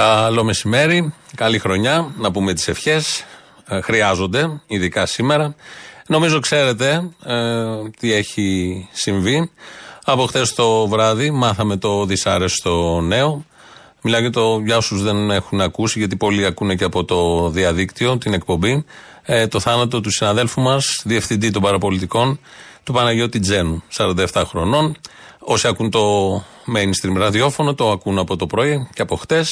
Καλό μεσημέρι, καλή χρονιά, να πούμε τις ευχές, ε, χρειάζονται, ειδικά σήμερα. Νομίζω ξέρετε ε, τι έχει συμβεί. Από χθες το βράδυ μάθαμε το δυσάρεστο νέο. Μιλάω για, το, για όσους δεν έχουν ακούσει, γιατί πολλοί ακούνε και από το διαδίκτυο την εκπομπή. Ε, το θάνατο του συναδέλφου μας, διευθυντή των παραπολιτικών, του Παναγιώτη Τζένου, 47 χρονών. Όσοι ακούν το mainstream ραδιόφωνο, το ακούν από το πρωί και από χτε.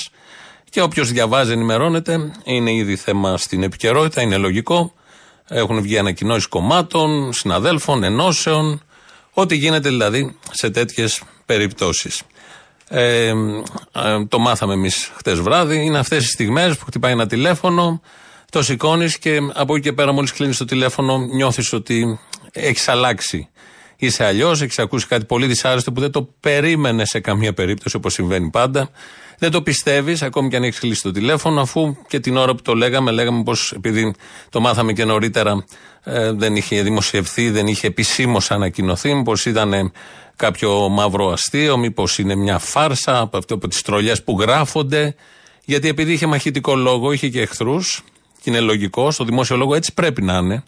Και όποιος διαβάζει, ενημερώνεται. Είναι ήδη θέμα στην επικαιρότητα, είναι λογικό. Έχουν βγει ανακοινώσεις κομμάτων, συναδέλφων, ενώσεων. Ό,τι γίνεται δηλαδή σε τέτοιες περιπτώσεις. Ε, ε, το μάθαμε εμείς χτες βράδυ. Είναι αυτές οι στιγμές που χτυπάει ένα τηλέφωνο, το σηκώνεις και από εκεί και πέρα, μόλις κλείνεις το τηλέφωνο, νιώθεις ότι έχεις αλλάξει. Είσαι αλλιώς, έχεις ακούσει κάτι πολύ δυσάρεστο που δεν το περίμενες σε καμία περίπτωση όπως συμβαίνει πάντα. Δεν το πιστεύεις, ακόμη και αν έχεις κλείσει το τηλέφωνο, αφού και την ώρα που το λέγαμε, λέγαμε πως επειδή το μάθαμε και νωρίτερα, ε, δεν είχε δημοσιευθεί, δεν είχε επισήμως ανακοινωθεί, μήπω ήταν κάποιο μαύρο αστείο, μήπως είναι μια φάρσα από, αυτό, από τις τρολιές που γράφονται. Γιατί επειδή είχε μαχητικό λόγο, είχε και εχθρούς, και είναι λογικό, στο δημόσιο λόγο έτσι πρέπει να είναι,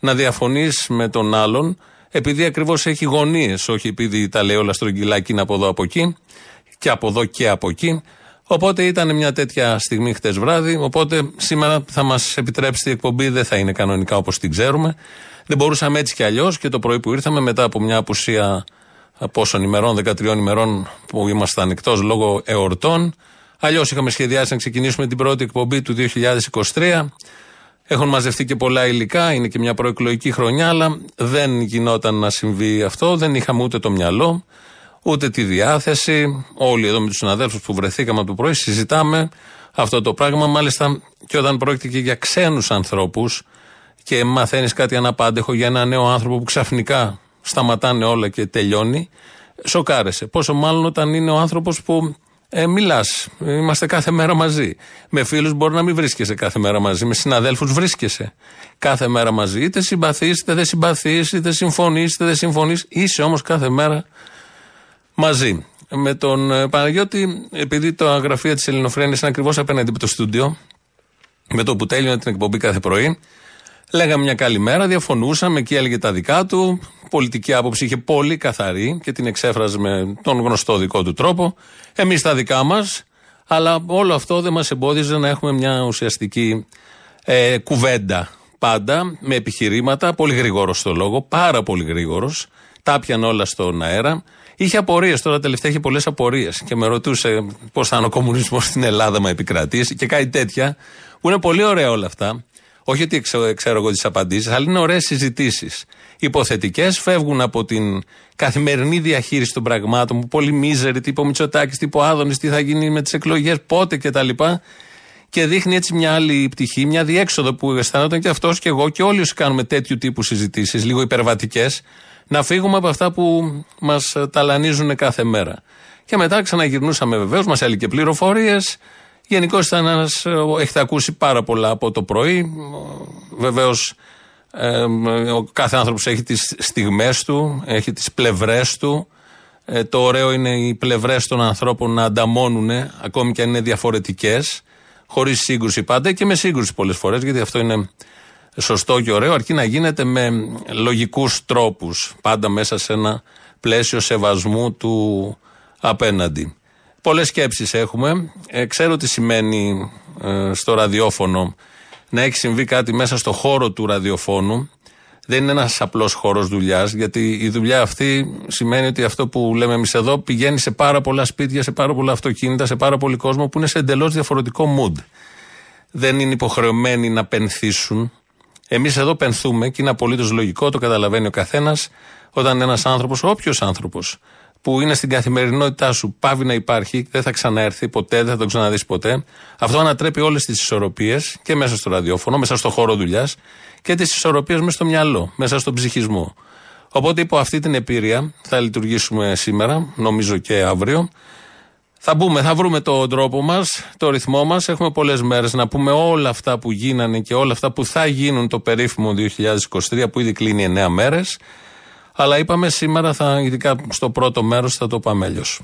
να διαφωνείς με τον άλλον, επειδή ακριβώς έχει γωνίε, όχι επειδή τα λέει όλα στρογγυλά και είναι από εδώ από εκεί και από εδώ και από εκεί. Οπότε ήταν μια τέτοια στιγμή χτες βράδυ. Οπότε σήμερα θα μας επιτρέψει η εκπομπή, δεν θα είναι κανονικά όπως την ξέρουμε. Δεν μπορούσαμε έτσι κι αλλιώς και το πρωί που ήρθαμε μετά από μια απουσία πόσων ημερών, 13 ημερών που ήμασταν εκτός λόγω εορτών. Αλλιώς είχαμε σχεδιάσει να ξεκινήσουμε την πρώτη εκπομπή του 2023. Έχουν μαζευτεί και πολλά υλικά, είναι και μια προεκλογική χρονιά, αλλά δεν γινόταν να συμβεί αυτό. Δεν είχαμε ούτε το μυαλό ούτε τη διάθεση. Όλοι εδώ με τους συναδέλφους που βρεθήκαμε από το πρωί συζητάμε αυτό το πράγμα. Μάλιστα και όταν πρόκειται και για ξένους ανθρώπους και μαθαίνεις κάτι αναπάντεχο για ένα νέο άνθρωπο που ξαφνικά σταματάνε όλα και τελειώνει, σοκάρεσαι. Πόσο μάλλον όταν είναι ο άνθρωπος που ε, μιλάς. Είμαστε κάθε μέρα μαζί. Με φίλους μπορεί να μην βρίσκεσαι κάθε μέρα μαζί. Με συναδέλφους βρίσκεσαι κάθε μέρα μαζί. Είτε συμπαθείς, είτε δεν συμπαθείς, είτε συμφωνείς, είτε δεν συμφωνείς. Είσαι όμως κάθε μέρα μαζί. Με τον ε, Παναγιώτη, επειδή το γραφείο της Ελληνοφρένεια είναι ακριβώς απέναντι από το στούντιο, με το που τέλειωνα την εκπομπή κάθε πρωί, λέγαμε μια καλή μέρα, διαφωνούσαμε, εκεί έλεγε τα δικά του. Πολιτική άποψη είχε πολύ καθαρή και την εξέφραζε με τον γνωστό δικό του τρόπο. Εμείς τα δικά μας, αλλά όλο αυτό δεν μας εμπόδιζε να έχουμε μια ουσιαστική ε, κουβέντα. Πάντα με επιχειρήματα, πολύ γρήγορος στο λόγο, πάρα πολύ γρήγορος. Τα πιαν όλα στον αέρα. Είχε απορίες τώρα τελευταία, είχε πολλές απορίες και με ρωτούσε πώς θα είναι ο κομμουνισμός στην Ελλάδα μα επικρατήσει και κάτι τέτοια. Που είναι πολύ ωραία όλα αυτά. Όχι ότι ξέρω, ξέρω εγώ τις απαντήσεις, αλλά είναι ωραίες συζητήσεις. Υποθετικές, φεύγουν από την καθημερινή διαχείριση των πραγμάτων που πολύ μίζερη, τύπο Μητσοτάκης, τύπο Άδωνης, τι θα γίνει με τις εκλογές, πότε κτλ. Και, και δείχνει έτσι μια άλλη πτυχή, μια διέξοδο που αισθανόταν και αυτός και εγώ και όλοι όσοι κάνουμε τέτοιου τύπου συζητήσεις, λίγο υπερβατικές, να φύγουμε από αυτά που μας ταλανίζουν κάθε μέρα. Και μετά ξαναγυρνούσαμε βεβαίως, μας έλεγε πληροφορίες. Γενικώς ήταν ένας. Έχετε ακούσει πάρα πολλά από το πρωί. Βεβαίως, ε, ο κάθε άνθρωπος έχει τις στιγμές του, έχει τις πλευρές του. Ε, το ωραίο είναι οι πλευρές των ανθρώπων να ανταμώνουν, ακόμη και αν είναι διαφορετικές, χωρίς σύγκρουση πάντα και με σύγκρουση πολλές φορές, γιατί αυτό είναι σωστό και ωραίο, αρκεί να γίνεται με λογικούς τρόπους. Πάντα μέσα σε ένα πλαίσιο σεβασμού του απέναντι. Πολλές σκέψεις έχουμε. Ε, ξέρω τι σημαίνει ε, στο ραδιόφωνο να έχει συμβεί κάτι μέσα στο χώρο του ραδιοφώνου. Δεν είναι ένας απλός χώρος δουλειάς, γιατί η δουλειά αυτή σημαίνει ότι αυτό που λέμε εμείς εδώ πηγαίνει σε πάρα πολλά σπίτια, σε πάρα πολλά αυτοκίνητα, σε πάρα πολύ κόσμο που είναι σε εντελώς διαφορετικό mood. Δεν είναι υποχρεωμένοι να πενθήσουν, Εμείς εδώ πενθούμε και είναι απολύτως λογικό, το καταλαβαίνει ο καθένας, όταν ένας άνθρωπος, όποιος άνθρωπος, που είναι στην καθημερινότητά σου, πάβει να υπάρχει, δεν θα ξαναέρθει ποτέ, δεν θα τον ξαναδείς ποτέ. Αυτό ανατρέπει όλες τις ισορροπίες και μέσα στο ραδιόφωνο, μέσα στο χώρο δουλειάς και τις ισορροπίες μέσα στο μυαλό, μέσα στον ψυχισμό. Οπότε υπό αυτή την επίρρεια θα λειτουργήσουμε σήμερα, νομίζω και αύριο. Θα μπούμε, θα βρούμε τον τρόπο μας, το ρυθμό μας. Έχουμε πολλές μέρες να πούμε όλα αυτά που γίνανε και όλα αυτά που θα γίνουν το περίφημο 2023 που ήδη κλείνει 9 μέρες. Αλλά είπαμε σήμερα, θα, ειδικά στο πρώτο μέρος, θα το πάμε αλλιώς.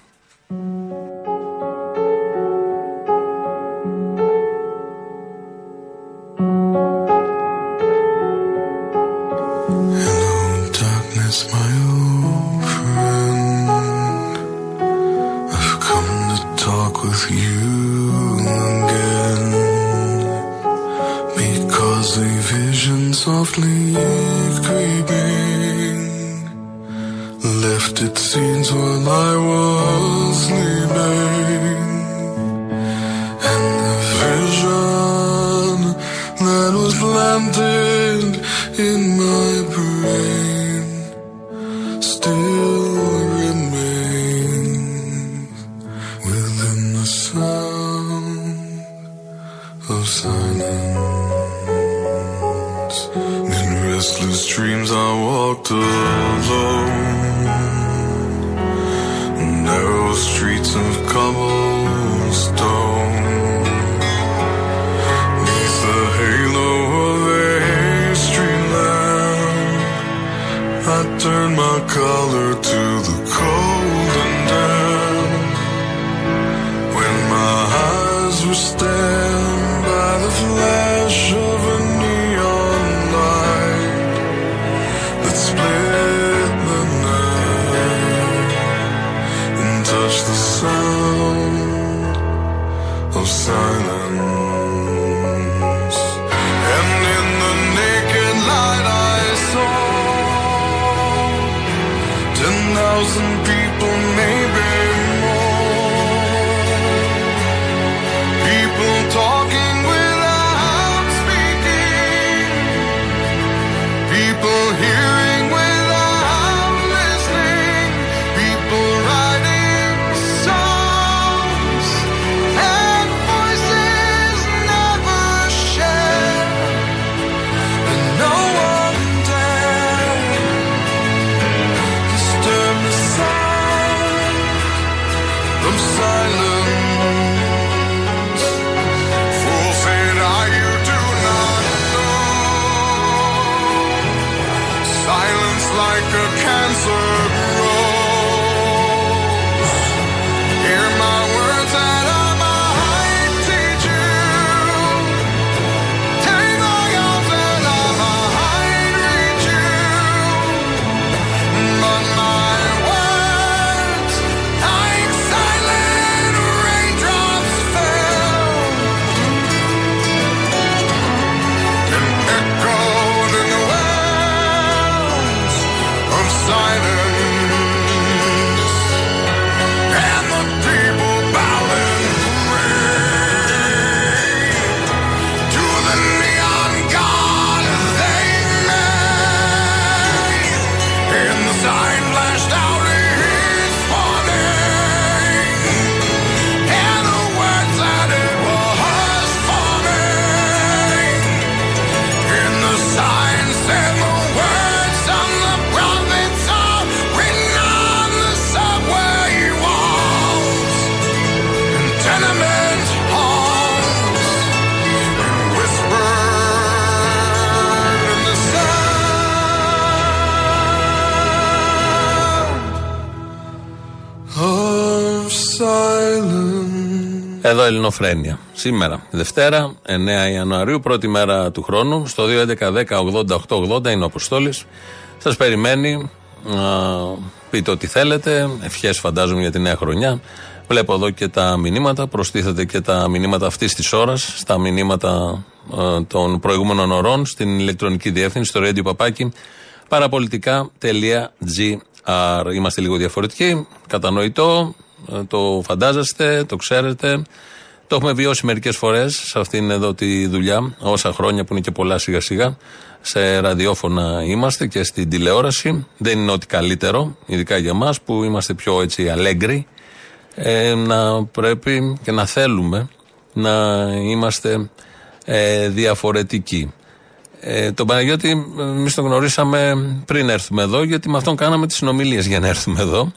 Silence. Silence. Εδώ Ελληνοφρένια. Σήμερα, Δευτέρα, 9 Ιανουαρίου, πρώτη μέρα του χρόνου. Στο 2.11.10.80.880 είναι ο Αποστόλης. Σας περιμένει να πείτε ό,τι θέλετε. Ευχές φαντάζομαι για τη νέα χρονιά. Βλέπω εδώ και τα μηνύματα. Προστίθεται και τα μηνύματα αυτής της ώρας στα μηνύματα ε, των προηγούμενων ωρών στην ηλεκτρονική διεύθυνση στο radio παπάκι παραπολιτικά.gr. Είμαστε λίγο διαφορετικοί. Κατανοητό. ε, Το φαντάζεστε, το ξέρετε. Το έχουμε βιώσει μερικές φορές σε αυτήν εδώ τη δουλειά, όσα χρόνια που είναι και πολλά σιγά σιγά. Σε ραδιόφωνα είμαστε και στην τηλεόραση. Δεν είναι ό,τι καλύτερο, ειδικά για εμά που είμαστε πιο έτσι αλέγκροι. Ε, να πρέπει και να θέλουμε να είμαστε ε, διαφορετικοί. Ε, τον Παναγιώτη εμείς τον γνωρίσαμε πριν έρθουμε εδώ, γιατί με αυτόν κάναμε τις συνομιλίες για να έρθουμε εδώ.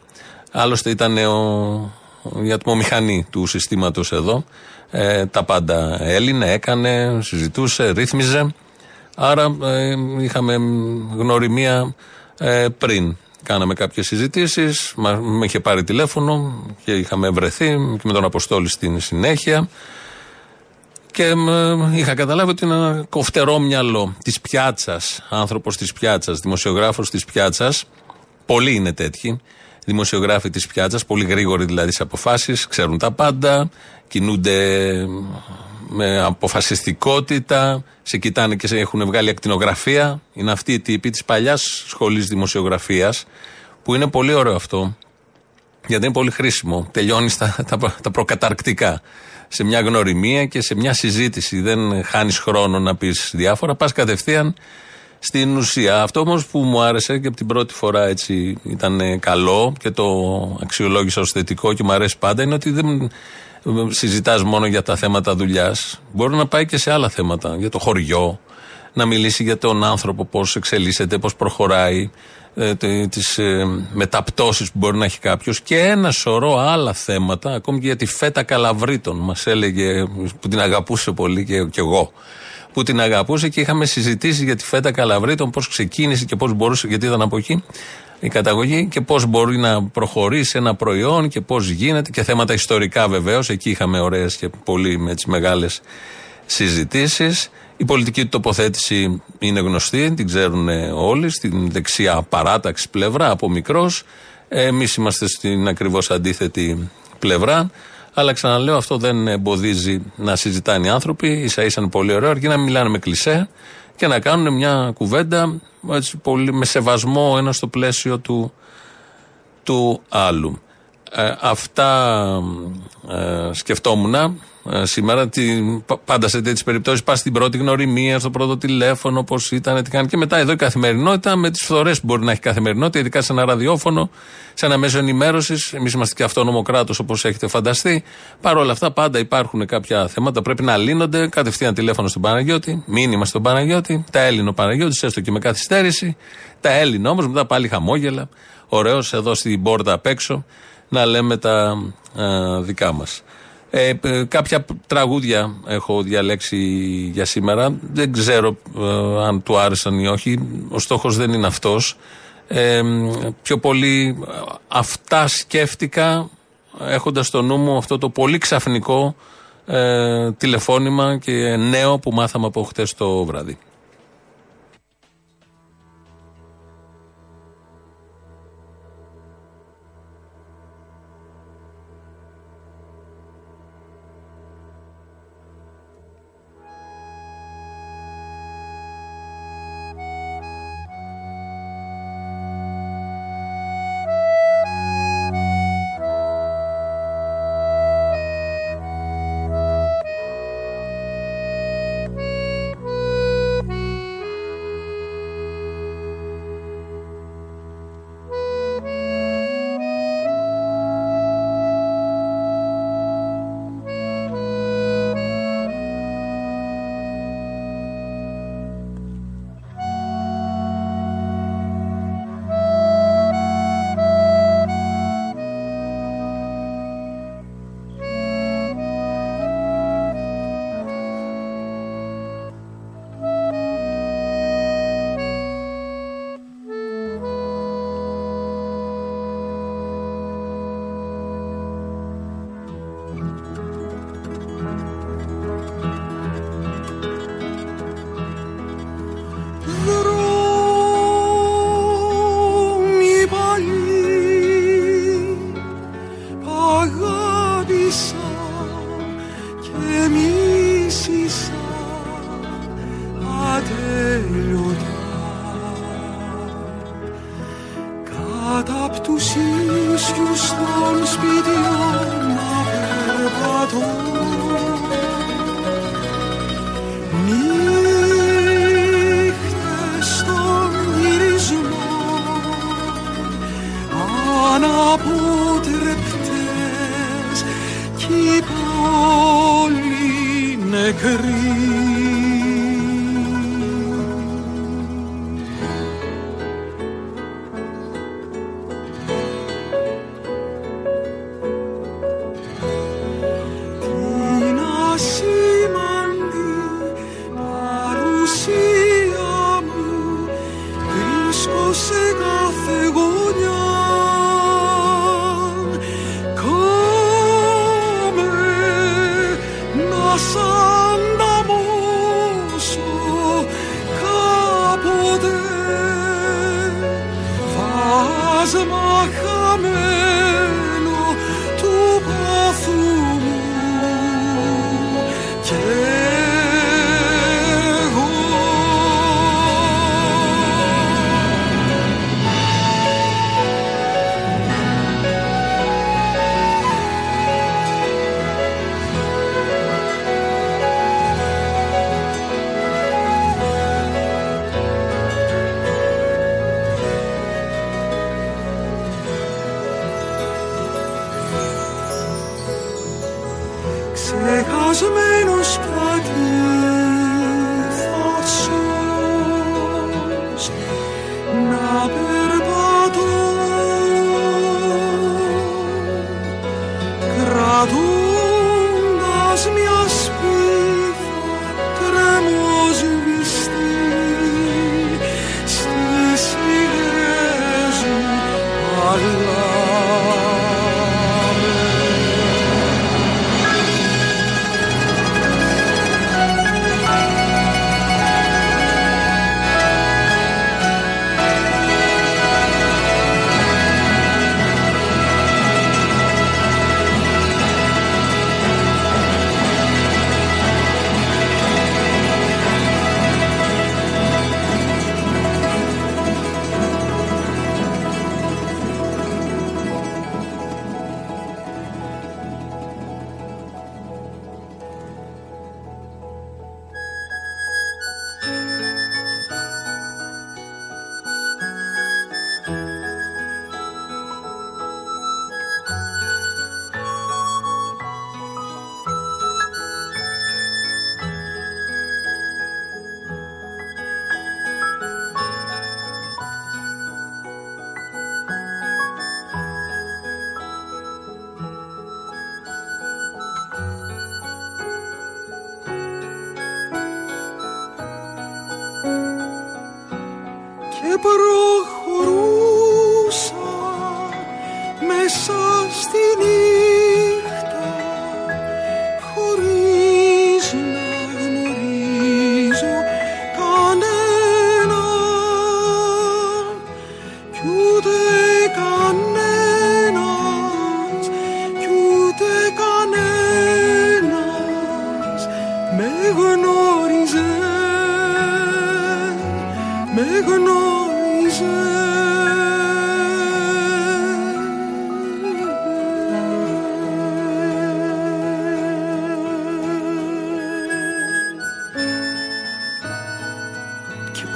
Άλλωστε ήταν ο, η ατμομηχανή του συστήματος εδώ. Ε, τα πάντα έλυνε, έκανε, συζητούσε, ρύθμιζε. Άρα ε, είχαμε γνωριμία ε, πριν. Κάναμε κάποιες συζητήσεις, μα, με είχε πάρει τηλέφωνο και είχαμε βρεθεί και με τον Αποστόλη στην συνέχεια. Και ε, είχα καταλάβει ότι είναι ένα κοφτερό μυαλό της πιάτσας, άνθρωπος της πιάτσας, δημοσιογράφος της πιάτσας. Πολλοί είναι τέτοιοι. Δημοσιογράφοι της πιάτσας, πολύ γρήγοροι δηλαδή σε αποφάσεις, ξέρουν τα πάντα, κινούνται με αποφασιστικότητα, σε κοιτάνε και σε έχουν βγάλει ακτινογραφία. Είναι αυτή η τύπη της παλιάς σχολής δημοσιογραφίας, που είναι πολύ ωραίο αυτό. Γιατί είναι πολύ χρήσιμο. Τελειώνεις τα, τα, τα προκαταρκτικά. Σε μια γνωριμία και σε μια συζήτηση. Δεν χάνεις χρόνο να πεις διάφορα. Πας κατευθείαν στην ουσία. Αυτό όμως που μου άρεσε και από την πρώτη φορά έτσι ήταν καλό και το αξιολόγησα ως θετικό και μου αρέσει πάντα είναι ότι δεν συζητάς μόνο για τα θέματα δουλειάς. Μπορεί να πάει και σε άλλα θέματα. Για το χωριό, να μιλήσει για τον άνθρωπο, πώς εξελίσσεται, πώς προχωράει, ε, τις ε, μεταπτώσεις που μπορεί να έχει κάποιος και ένα σωρό άλλα θέματα, ακόμη και για τη φέτα καλαβρίτων. Μας έλεγε που την αγαπούσε πολύ και, και εγώ που την αγαπούσε και είχαμε συζητήσει για τη φέτα καλαβρίτων, πώς ξεκίνησε και πώς μπορούσε, γιατί ήταν από εκεί η καταγωγή και πώς μπορεί να προχωρήσει ένα προϊόν και πώς γίνεται και θέματα ιστορικά βεβαίως. Εκεί είχαμε ωραίες και πολύ με τι μεγάλες συζητήσεις. Η πολιτική του τοποθέτηση είναι γνωστή, την ξέρουν όλοι, στην δεξιά παράταξη πλευρά από μικρός. Εμείς είμαστε στην ακριβώς αντίθετη πλευρά. Αλλά ξαναλέω, αυτό δεν εμποδίζει να συζητάνε οι άνθρωποι. σα ίσα είναι πολύ ωραίο, αρκεί να μιλάνε με κλισέ και να κάνουν μια κουβέντα έτσι, πολύ, με σεβασμό ένα στο πλαίσιο του, του άλλου. Ε, αυτά ε, σκεφτόμουν ε, σήμερα. Τι, πάντα σε τέτοιες περιπτώσεις πας στην πρώτη γνωριμία, στο πρώτο τηλέφωνο, όπω ήταν, τι κάνει. Και μετά εδώ η καθημερινότητα με τις φθορές που μπορεί να έχει καθημερινότητα, ειδικά σε ένα ραδιόφωνο, σε ένα μέσο ενημέρωσης. Εμείς είμαστε και αυτόνομο κράτο όπως έχετε φανταστεί. Παρ' όλα αυτά πάντα υπάρχουν κάποια θέματα πρέπει να λύνονται. Κατευθείαν τηλέφωνο στον Παναγιώτη, μήνυμα στον Παναγιώτη, τα Έλληνο Παναγιώτη, έστω και με καθυστέρηση. Τα Έλληνα όμως μετά πάλι χαμόγελα. Ωραίος εδώ στην πόρτα απ' έξω να λέμε τα α, δικά μας. Ε, κάποια τραγούδια έχω διαλέξει για σήμερα. Δεν ξέρω ε, αν του άρεσαν ή όχι. Ο στόχος δεν είναι αυτός. Ε, πιο πολύ αυτά σκέφτηκα έχοντας στο νου μου αυτό το πολύ ξαφνικό ε, τηλεφώνημα και νέο που μάθαμε από χτες το βράδυ.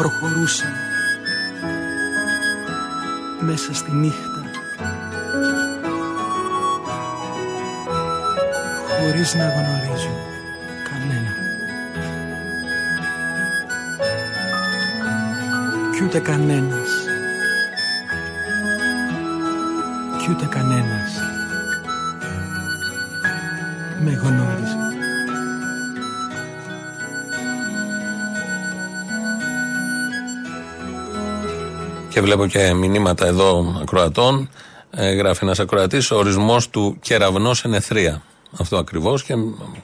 Και προχωρούσα μέσα στη νύχτα χωρίς να γνωρίζω κανένα. Κι ούτε κανένας κι ούτε κανένας με γνώριζε Και βλέπω και μηνύματα εδώ ακροατών. Ε, γράφει ένας ακροατής ο ορισμός του κεραυνός ενεθρία. Αυτό ακριβώς και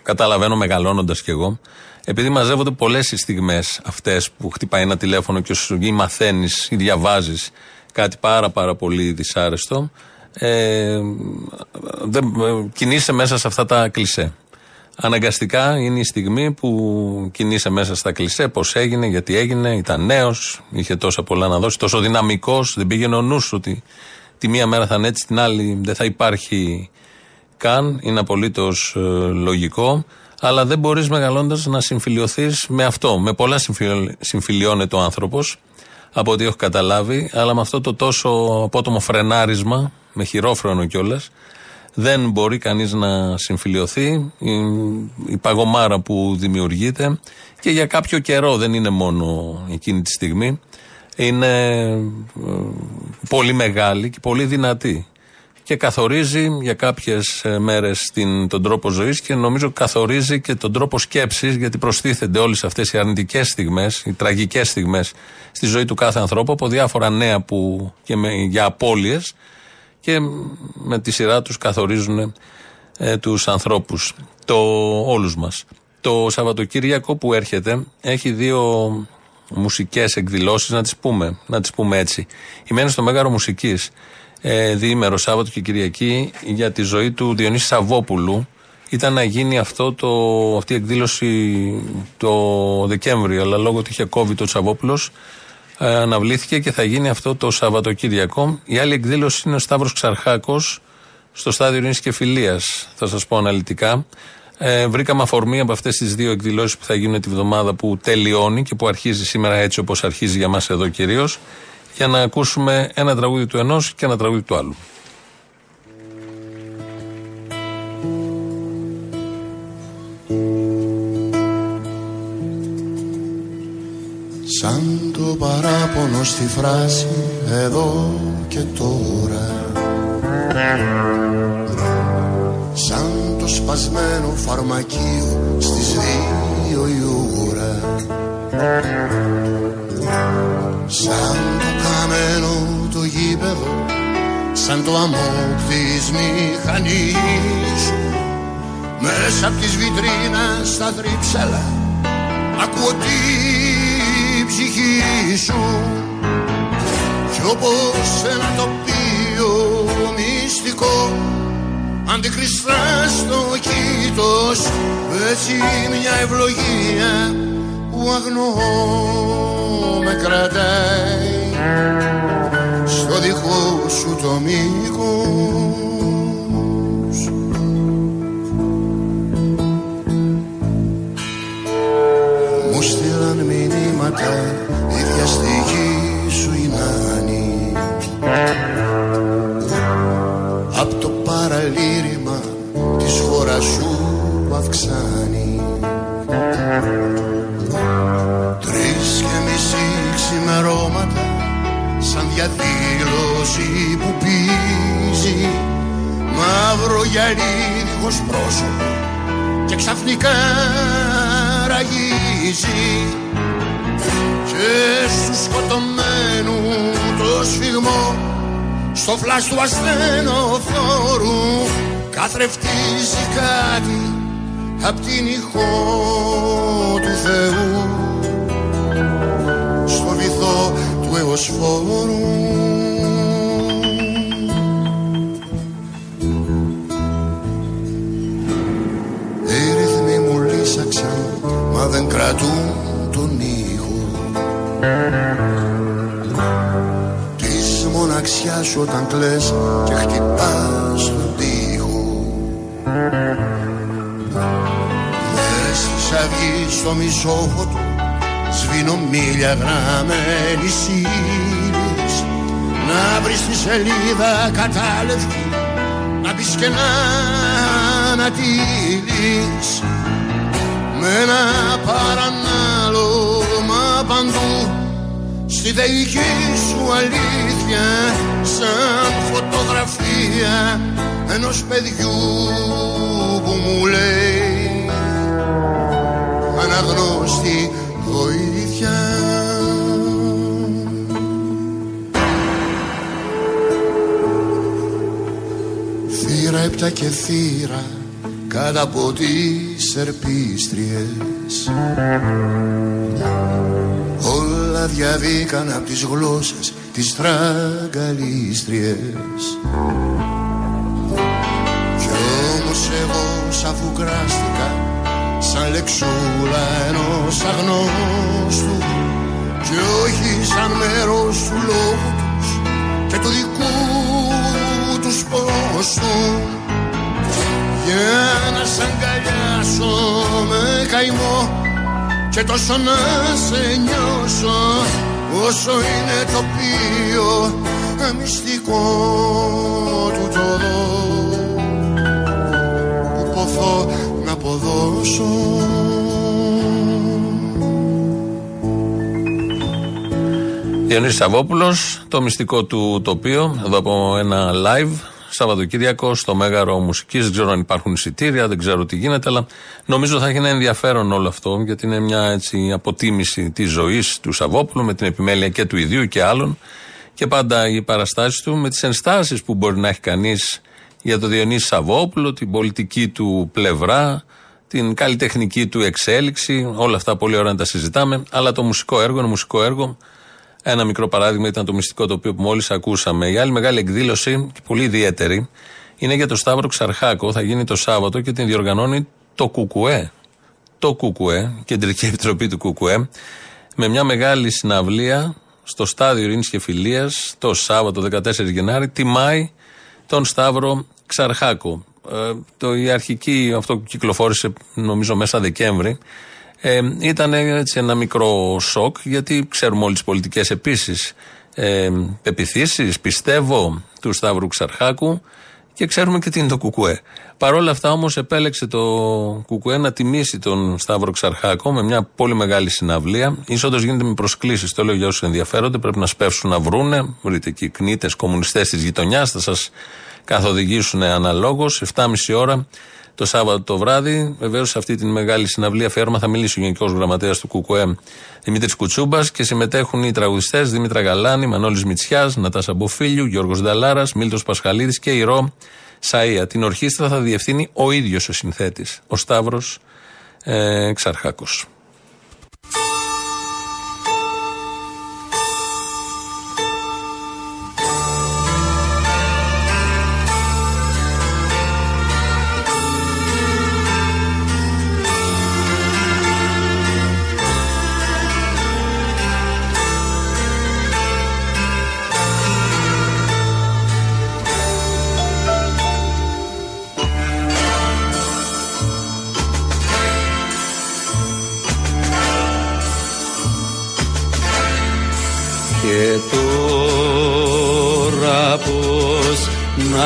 καταλαβαίνω μεγαλώνοντας κι εγώ. Επειδή μαζεύονται πολλές οι στιγμές αυτές που χτυπάει ένα τηλέφωνο και σου ή μαθαίνεις ή διαβάζεις κάτι πάρα πάρα πολύ δυσάρεστο, ε, δεν, ε, κινείσαι μέσα σε αυτά τα κλισέ. Αναγκαστικά είναι η στιγμή που κινείσαι μέσα στα κλισέ, πώς έγινε, γιατί έγινε, ήταν νέος, είχε τόσα πολλά να δώσει, τόσο δυναμικός, δεν πήγαινε ο νους ότι τη μία μέρα θα είναι έτσι, την άλλη δεν θα υπάρχει καν. Είναι απολύτως λογικό. Αλλά δεν μπορείς μεγαλώντας να συμφιλειωθείς με αυτό. Με πολλά συμφιλ- συμφιλιώνεται ο άνθρωπος, από ό,τι έχω καταλάβει, αλλά με αυτό το τόσο απότομο φρενάρισμα, με χειρόφρονο κιόλας, δεν μπορεί κανείς να συμφιλειωθεί. Η, η παγωμάρα που δημιουργείται και για κάποιο καιρό δεν είναι μόνο εκείνη τη στιγμή. Είναι ε, πολύ μεγάλη και πολύ δυνατή. Και καθορίζει για κάποιες ε, μέρες την, τον τρόπο ζωής και νομίζω καθορίζει και τον τρόπο σκέψης γιατί προστίθενται όλες αυτές οι αρνητικές στιγμές, οι τραγικές στιγμές στη ζωή του κάθε ανθρώπου από διάφορα νέα που και με, για απώλειες και με τη σειρά τους καθορίζουν ε, τους ανθρώπους, το, όλους μας. Το Σαββατοκύριακο που έρχεται έχει δύο μουσικές εκδηλώσεις, να τις πούμε, να τις πούμε έτσι. Η μένη στο Μέγαρο Μουσικής, ε, διήμερο Σάββατο και Κυριακή για τη ζωή του Διονύση Σαββόπουλου ήταν να γίνει αυτό το, αυτή η εκδήλωση το Δεκέμβριο, αλλά λόγω ότι είχε COVID ο Σαββόπουλος ε, αναβλήθηκε και θα γίνει αυτό το Σαββατοκύριακο. Η άλλη εκδήλωση είναι ο Σταύρος Ξαρχάκος στο στάδιο Ειρήνης και Φιλίας, θα σας πω αναλυτικά. Ε, βρήκαμε αφορμή από αυτές τις δύο εκδηλώσεις που θα γίνουν τη βδομάδα που τελειώνει και που αρχίζει σήμερα έτσι όπως αρχίζει για μας εδώ κυρίως για να ακούσουμε ένα τραγούδι του ενός και ένα τραγούδι του άλλου. Παράπονο στη φράση εδώ και τώρα Σαν το σπασμένο φαρμακείο στις δύο η ώρα. Σαν το καμένο το γήπεδο Σαν το αμόκ της μηχανής. Μέσα απ' τις βιτρίνες στα τρίψαλα Ακούω τη ψυχή σου. Κι όπως ένα τοπίο μυστικό Αντικριστά στο κήτος Έτσι μια ευλογία που αγνώ με κρατάει. Στο δικό σου το μήκος που αυξάνει Τρεις και μισή ξημερώματα σαν διαδήλωση που πίζει Μαύρο γυαλί δίχως πρόσωπο και ξαφνικά ραγίζει. Και στους σκοτωμένους σφιγμό στο φλάς του ασθενοφόρου καθρεφτίζει κάτι απ' την ηχό του Θεού. Στο βυθό του εωσφόρου Οι ρυθμοί μου λύσαξαν μα δεν κρατούν τον ήχο. Της μοναξιάς σου όταν κλαις και χτυπάς τον τοίχο Μες της αυγής στο μισόχο του σβήνω μίλια γραμμένης ύλης. Να βρεις τη σελίδα κατάλευκη να μπεις και να ανατείλεις με ένα παρανάλωμα παντού στη δεϊκή σου αλήθεια σαν φωτογραφία ενός παιδιού που μου λέει αναγνώστη βοήθεια. Θύρα έπτα και θύρα κάτω από τις ερπίστριες. Όλα διαβήκαν από τις γλώσσες τις τραγκαλίστριες Κι όμως εγώ σαν φουγκράστηκα σαν λεξούλα ενός αγνώστου και όχι σαν μέρος του λόγου τους και του δικού τους πόστου για να σ' αγκαλιάσω με καημό και τόσο να σε νιώσω όσο είναι τοπίο μυστικό του το δω Διονύσης Σαββόπουλος, το μυστικό του τοπίο, εδώ από ένα live, Σαββατοκύριακο στο Μέγαρο Μουσικής. Δεν ξέρω αν υπάρχουν εισιτήρια, δεν ξέρω τι γίνεται, αλλά νομίζω θα έχει ένα ενδιαφέρον όλο αυτό, γιατί είναι μια έτσι, αποτίμηση της ζωής του Σαββόπουλου με την επιμέλεια και του ιδίου και άλλων. Και πάντα οι παραστάσεις του με τις ενστάσεις που μπορεί να έχει κανείς για το Διονύση Σαββόπουλο, την πολιτική του πλευρά, την καλλιτεχνική του εξέλιξη. Όλα αυτά πολύ ωραία να τα συζητάμε. Αλλά το μουσικό έργο είναι μουσικό έργο. Ένα μικρό παράδειγμα ήταν το μυστικό τοπίο που μόλις ακούσαμε. Η άλλη μεγάλη εκδήλωση, και πολύ ιδιαίτερη, είναι για το Σταύρο Ξαρχάκο. Θα γίνει το Σάββατο και την διοργανώνει το ΚΚΕ. Το ΚΚΕ, Κεντρική Επιτροπή του ΚΚΕ, με μια μεγάλη συναυλία στο στάδιο Ειρήνης και Φιλίας το Σάββατο 14 Γενάρη, τιμάει τον Σταύρο Ξαρχάκο. Ε, το, η αρχική, αυτό που κυκλοφόρησε νομίζω μέσα Δεκέμβρη, ε, ήταν έτσι ένα μικρό σοκ, γιατί ξέρουμε όλες τις πολιτικές επίσης ε, πεπιθήσει, πιστεύω, του Σταύρου Ξαρχάκου και ξέρουμε και τι είναι το Κουκουέ. Παρ' όλα αυτά όμως επέλεξε το Κουκουέ να τιμήσει τον Σταύρο Ξαρχάκο με μια πολύ μεγάλη συναυλία. Ισόντως γίνεται με προσκλήσεις. Το λέω για όσους ενδιαφέρονται. Πρέπει να σπεύσουν να βρούνε. Βρείτε εκεί κνήτες, κομμουνιστές της γειτονιάς. Θα σας καθοδηγήσουν αναλόγως. 7.30 ώρα το Σάββατο το βράδυ. Βεβαίως σε αυτή τη μεγάλη συναυλία αφιέρωμα θα μιλήσει ο Γενικός Γραμματέας του ΚΚΕ Δημήτρης Κουτσούμπας και συμμετέχουν οι τραγουδιστές Δήμητρα Γαλάνη, Μανώλης Μητσιάς, Νατάσα Μποφίλιου, Γιώργος Νταλάρας, Μίλτος Πασχαλίδης και η Ρο Σαΐα. Την ορχήστρα θα διευθύνει ο ίδιος ο συνθέτης, ο Σταύρος ε, Ξαρχάκος.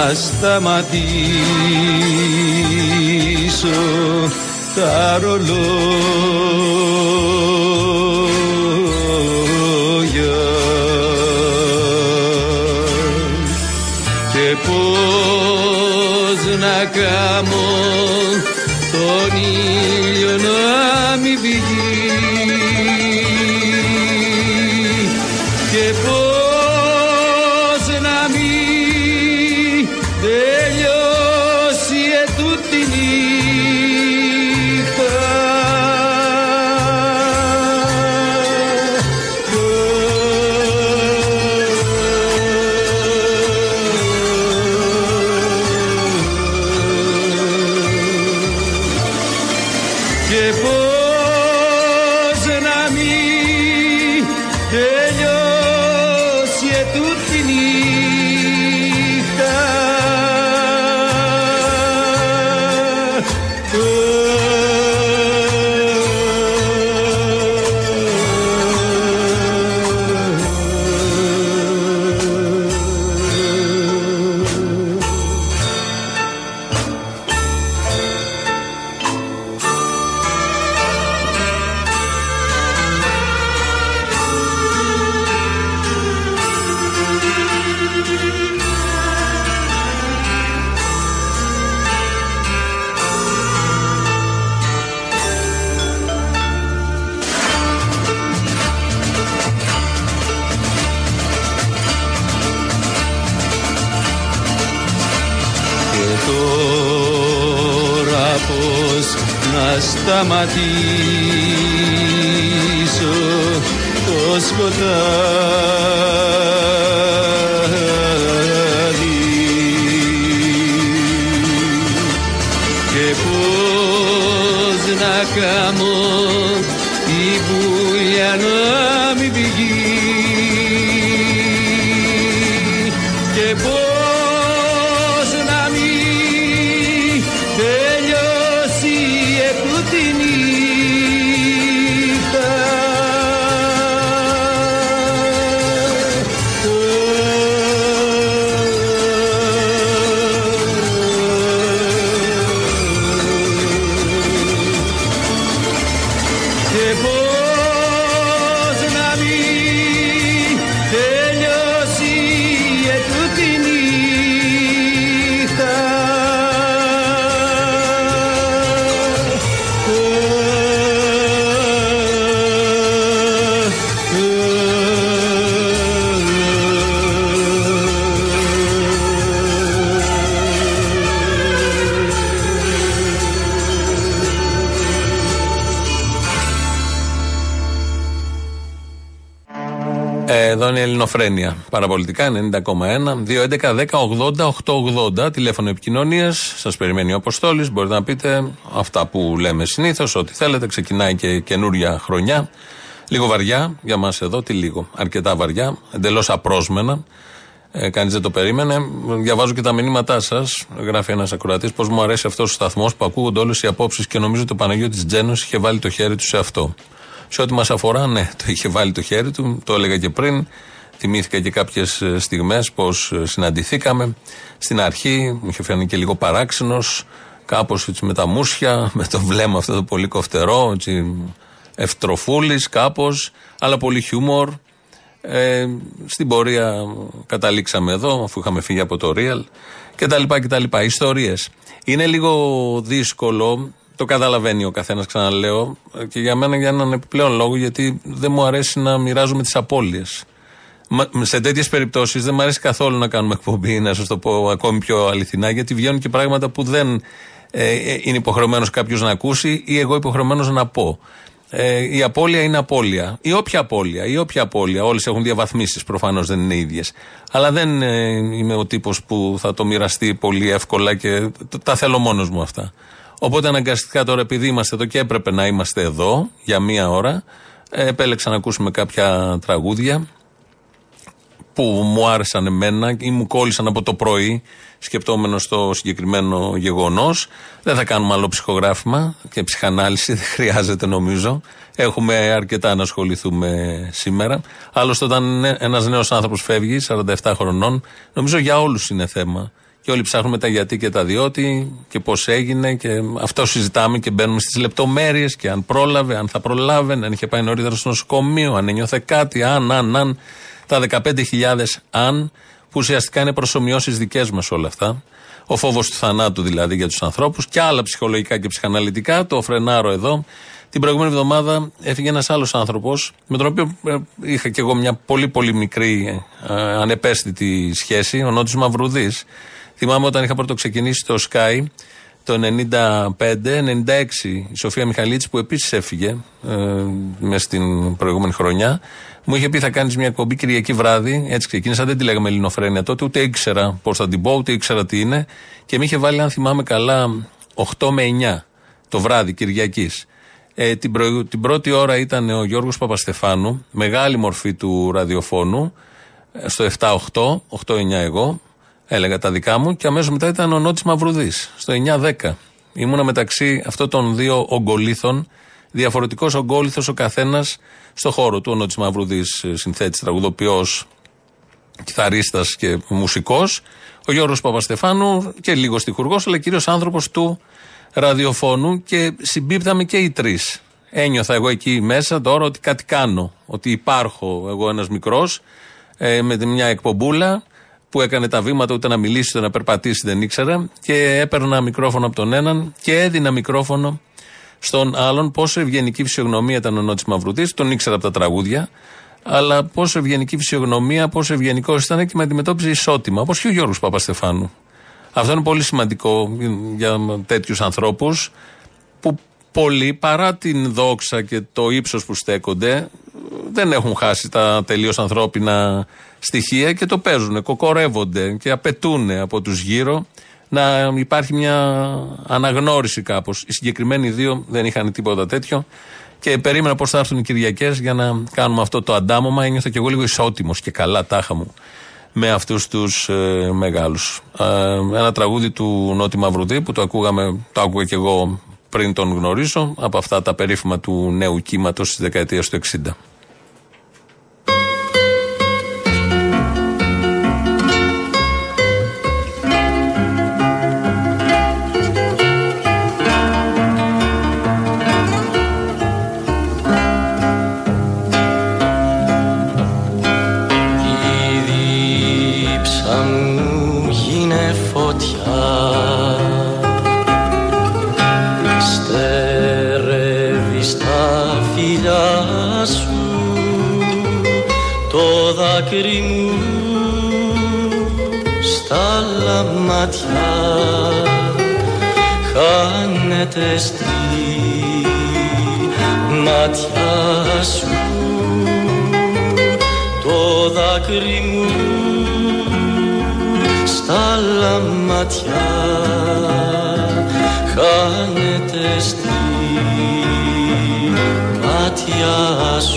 Να σταματήσω τα ρολόγια. Και πως να κάνω Ελληνοφρένια. Παραπολιτικά 90,1. 2, 11, 10, 80, 8, 80. Τηλέφωνο επικοινωνίας. Σας περιμένει ο Αποστόλης. Μπορείτε να πείτε αυτά που λέμε συνήθως, ό,τι θέλετε. Ξεκινάει και καινούρια χρονιά. Λίγο βαριά για μας εδώ, τι λίγο. Αρκετά βαριά, εντελώς απρόσμενα. Ε, Κανείς δεν το περίμενε. Διαβάζω και τα μηνύματά σας. Γράφει ένας ακροατής πω μου αρέσει αυτός ο σταθμός που ακούγονται όλες οι απόψεις και νομίζω ότι ο Παναγιώτης Τζένος είχε βάλει το χέρι του σε αυτό. Σε ό,τι μας αφορά, ναι, το είχε βάλει το χέρι του, το έλεγα και πριν. Θυμήθηκα και κάποιες στιγμές πώ συναντηθήκαμε. Στην αρχή μου είχε φανεί και λίγο παράξενος. Κάπως έτσι με τα μουσια, με το βλέμμα αυτό το πολύ κοφτερό, έτσι ευτροφούλης κάπως, αλλά πολύ χιούμορ. Ε, στην πορεία καταλήξαμε εδώ, αφού είχαμε φύγει από το Real και τα λοιπά και τα λοιπά. Ιστορίες. Είναι λίγο δύσκολο, το καταλαβαίνει ο καθένας, ξαναλέω, και για μένα για έναν επιπλέον λόγο, γιατί δεν μου αρέσει να μοιράζομαι τις απώλειες. Σε τέτοιες περιπτώσεις δεν μου αρέσει καθόλου να κάνουμε εκπομπή, να σας το πω ακόμη πιο αληθινά, γιατί βγαίνουν και πράγματα που δεν ε, είναι υποχρεωμένος κάποιος να ακούσει ή εγώ υποχρεωμένος να πω. Ε, η απώλεια είναι απώλεια. Η όποια απώλεια. Η όποια απώλεια. Όλες έχουν διαβαθμίσεις, προφανώς δεν είναι ίδιες. Αλλά δεν ε, είμαι ο τύπος που θα το μοιραστεί πολύ εύκολα και τ- τα θέλω μόνος μου αυτά. Οπότε αναγκαστικά τώρα, επειδή είμαστε εδώ και έπρεπε να είμαστε εδώ για μία ώρα, ε, επέλεξα να ακούσουμε κάποια τραγούδια που μου άρεσαν εμένα ή μου κόλλησαν από το πρωί σκεπτόμενο στο συγκεκριμένο γεγονός. Δεν θα κάνουμε άλλο ψυχογράφημα και ψυχανάλυση, δεν χρειάζεται νομίζω. Έχουμε αρκετά να ασχοληθούμε σήμερα. Άλλωστε, όταν ένας νέος άνθρωπος φεύγει, 47 χρονών, νομίζω για όλους είναι θέμα. Και όλοι ψάχνουμε τα γιατί και τα διότι και πώς έγινε και αυτό συζητάμε και μπαίνουμε στις λεπτομέρειες και αν πρόλαβε, αν θα προλάβαινε, αν είχε πάει νωρίτερα στο νοσοκομείο, αν ένιωθε κάτι, αν, αν, αν. Τα 15.000 αν, που ουσιαστικά είναι προσωμιώσεις δικές μας όλα αυτά. Ο φόβος του θανάτου δηλαδή για τους ανθρώπους και άλλα ψυχολογικά και ψυχαναλυτικά. Το φρενάρω εδώ. Την προηγούμενη εβδομάδα έφυγε ένας άλλος άνθρωπος, με τον οποίο ε, είχα και εγώ μια πολύ πολύ μικρή ε, ανεπαίσθητη σχέση, ο Νότης Μαυρουδής. Θυμάμαι όταν είχα πρώτο ξεκινήσει το Sky, το 95-96, η Σοφία Μιχαλίτση που επίσης έφυγε ε, μες στην προηγούμενη χρονιά, μου είχε πει θα κάνεις μια εκπομπή Κυριακή βράδυ, έτσι ξεκίνησα, δεν τη λέγαμε Ελληνοφρένια τότε, ούτε ήξερα πώς θα την πω, ούτε ήξερα τι είναι και με είχε βάλει αν θυμάμαι καλά 8 με 9 το βράδυ Κυριακής. Ε, την, προηγου- την πρώτη ώρα ήταν ο Γιώργος Παπαστεφάνου, μεγάλη μορφή του ραδιοφώνου, ε, στο 7-8, 8-9 εγώ, έλεγα τα δικά μου και αμέσως μετά ήταν ο Νότης Μαυρουδής, στο 9-10. Ήμουνα μεταξύ αυτών των δύο ογκολήθων, διαφορετικός ογκόληθο ο καθένας στο χώρο του. Ο Νότης Μαυρουδής, συνθέτης, τραγουδοποιός, κιθαρίστας και μουσικός, ο Γιώργος Παπαστεφάνου και λίγο στιχουργός, αλλά κυρίως άνθρωπος του ραδιοφώνου και συμπίπταμε και οι τρεις. Ένιωθα εγώ εκεί μέσα τώρα ότι κάτι κάνω, ότι υπάρχω εγώ ένας μικρός ε, με μια εκπομπούλα που έκανε τα βήματα ούτε να μιλήσει ούτε να περπατήσει δεν ήξερα και έπαιρνα μικρόφωνο από τον έναν και έδινα μικρόφωνο στον άλλον πόσο ευγενική φυσιογνωμία ήταν ο Νότης Μαυρουδής, τον ήξερα από τα τραγούδια. Αλλά πόσο ευγενική φυσιογνωμία, πόσο ευγενικό ήταν και με αντιμετώπιζε ισότιμα, όπως και ο Γιώργος Παπαστεφάνου. Αυτό είναι πολύ σημαντικό για τέτοιους ανθρώπους που πολλοί παρά την δόξα και το ύψος που στέκονται δεν έχουν χάσει τα τελείως ανθρώπινα στοιχεία και το παίζουν, κοκορεύονται και απαιτούν από τους γύρω να υπάρχει μια αναγνώριση κάπως. Οι συγκεκριμένοι δύο δεν είχαν τίποτα τέτοιο και περίμενα πώ θα έρθουν οι Κυριακές για να κάνουμε αυτό το αντάμωμα. Ένιωθα και εγώ λίγο ισότιμος και καλά τάχα μου με αυτούς τους ε, μεγάλους. Ε, ένα τραγούδι του Νότι Μαυρουδί που το ακούγαμε, το άκουγα και εγώ πριν τον γνωρίσω, από αυτά τα περίφημα του νέου κύματος της δεκαετίας του 60. Λαμάτια Χάνεται στη μάτια σου το δάκρυ μου στα λαμάτια. Χάνεται στη μάτια σου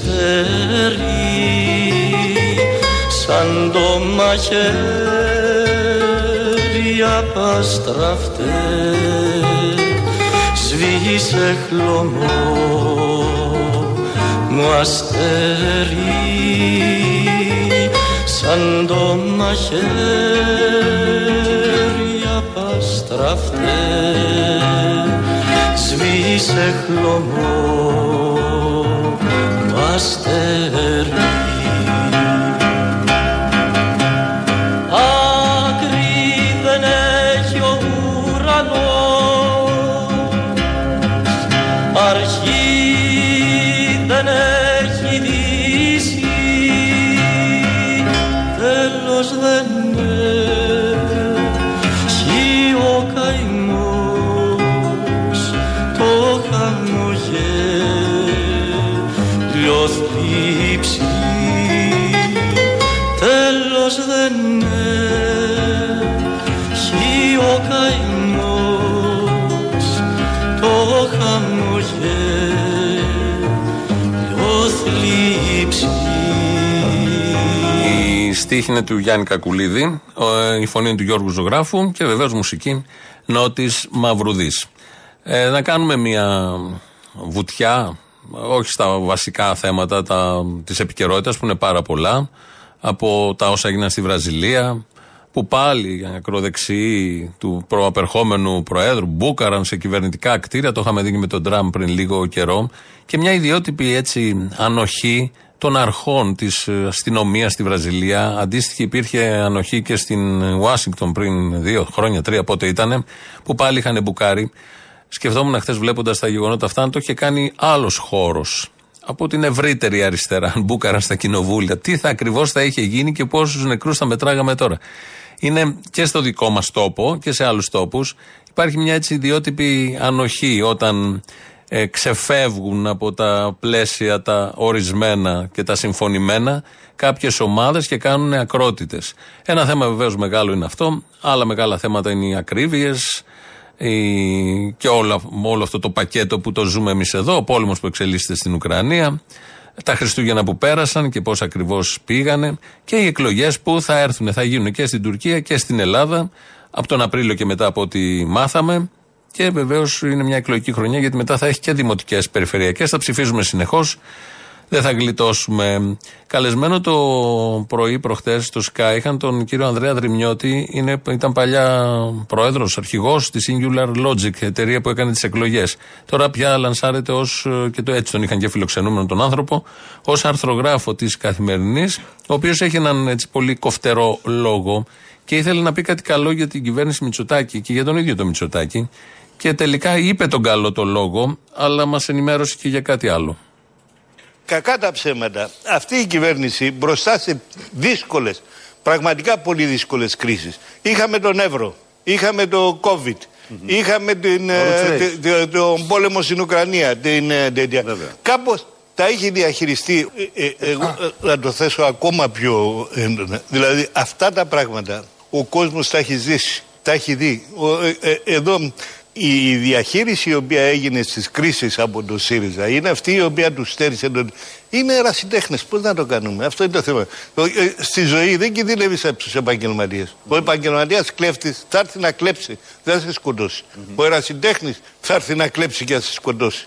περιστέρι σαν το μαχαίρι απαστραφτές. Σβήσε χλωμό μου αστέρι σαν το μαχαίρι απαστραφτές. Σβήσε χλωμό μου στίχη είναι του Γιάννη Κακουλίδη, ο- η φωνή είναι του Γιώργου Ζωγράφου και βεβαίως μουσική Νότης Μαυρουδής. Ε, να κάνουμε μια βουτιά, όχι στα βασικά θέματα τα, της επικαιρότητας που είναι πάρα πολλά, από τα όσα έγιναν στη Βραζιλία, που πάλι ακροδεξιοί του προαπερχόμενου Προέδρου μπούκαραν σε κυβερνητικά κτίρια, το είχαμε δει και με τον Τραμπ πριν λίγο καιρό, και μια ιδιότυπη έτσι ανοχή των αρχών της αστυνομίας στη Βραζιλία. Αντίστοιχη υπήρχε ανοχή και στην Ουάσιγκτον πριν δύο χρόνια, τρία πότε ήταν, που πάλι είχαν μπουκάρει. Σκεφτόμουν χθες βλέποντας τα γεγονότα αυτά, αν το είχε κάνει άλλος χώρος από την ευρύτερη αριστερά, αν μπούκαραν στα κοινοβούλια, τι θα ακριβώς θα είχε γίνει και πόσους νεκρούς θα μετράγαμε τώρα. Είναι και στο δικό μας τόπο και σε άλλους τόπους. Υπάρχει μια έτσι ιδιότυπη ανοχή όταν ε, ξεφεύγουν από τα πλαίσια τα ορισμένα και τα συμφωνημένα κάποιες ομάδες και κάνουν ακρότητες. Ένα θέμα βεβαίως μεγάλο είναι αυτό. Άλλα μεγάλα θέματα είναι οι ακρίβειες και όλο, όλο αυτό το πακέτο που το ζούμε εμείς εδώ, ο πόλεμος που εξελίσσεται στην Ουκρανία, τα Χριστούγεννα που πέρασαν και πώς ακριβώς πήγανε και οι εκλογές που θα έρθουν, θα γίνουν και στην Τουρκία και στην Ελλάδα από τον Απρίλιο και μετά από ό,τι μάθαμε. Και βεβαίως είναι μια εκλογική χρονιά γιατί μετά θα έχει και δημοτικές περιφερειακές. Θα ψηφίζουμε συνεχώς. Δεν θα γλιτώσουμε. Καλεσμένο το πρωί προχτές στο Sky είχαν τον κύριο Ανδρέα Δρυμιώτη. Είναι, ήταν παλιά πρόεδρος, αρχηγός της Singular Logic, εταιρεία που έκανε τις εκλογές. Τώρα πια λανσάρεται ως. και το έτσι τον είχαν και φιλοξενούμενο τον άνθρωπο, ως αρθρογράφο της καθημερινής, ο οποίος έχει έναν έτσι πολύ κοφτερό λόγο και ήθελε να πει κάτι καλό για την κυβέρνηση Μητσοτάκη και για τον ίδιο το Μητσοτάκη. Και τελικά είπε τον καλό το λόγο, αλλά μας ενημέρωσε και για κάτι άλλο. Κακά τα ψέματα. Αυτή η κυβέρνηση μπροστά σε δύσκολες, πραγματικά πολύ δύσκολες κρίσεις. Είχαμε τον Εύρο, είχαμε το COVID, είχαμε την, ε, τε- τε- τον πόλεμο στην Ουκρανία. Την, ε, τέτοια. Κάπως τα έχει διαχειριστεί. Ε, ε, εγώ ε, να το θέσω ακόμα πιο έντονα. Δηλαδή αυτά τα πράγματα ο κόσμος τα έχει ζήσει, τα έχει δει. Ο- ε, ε, εδώ η διαχείριση η οποία έγινε στις κρίσεις από το ΣΥΡΙΖΑ είναι αυτή η οποία τους στέρισε τον... Είναι ερασιτέχνες, πώς να το κάνουμε, αυτό είναι το θέμα. Ο- ε, Στη ζωή δεν κινδυνεύεις από τους επαγγελματίες. Ο επαγγελματίας κλέφτης θα έρθει να κλέψει, δεν θα σε σκοτώσει. Ο ερασιτέχνης θα έρθει να κλέψει και θα σε σκοτώσει.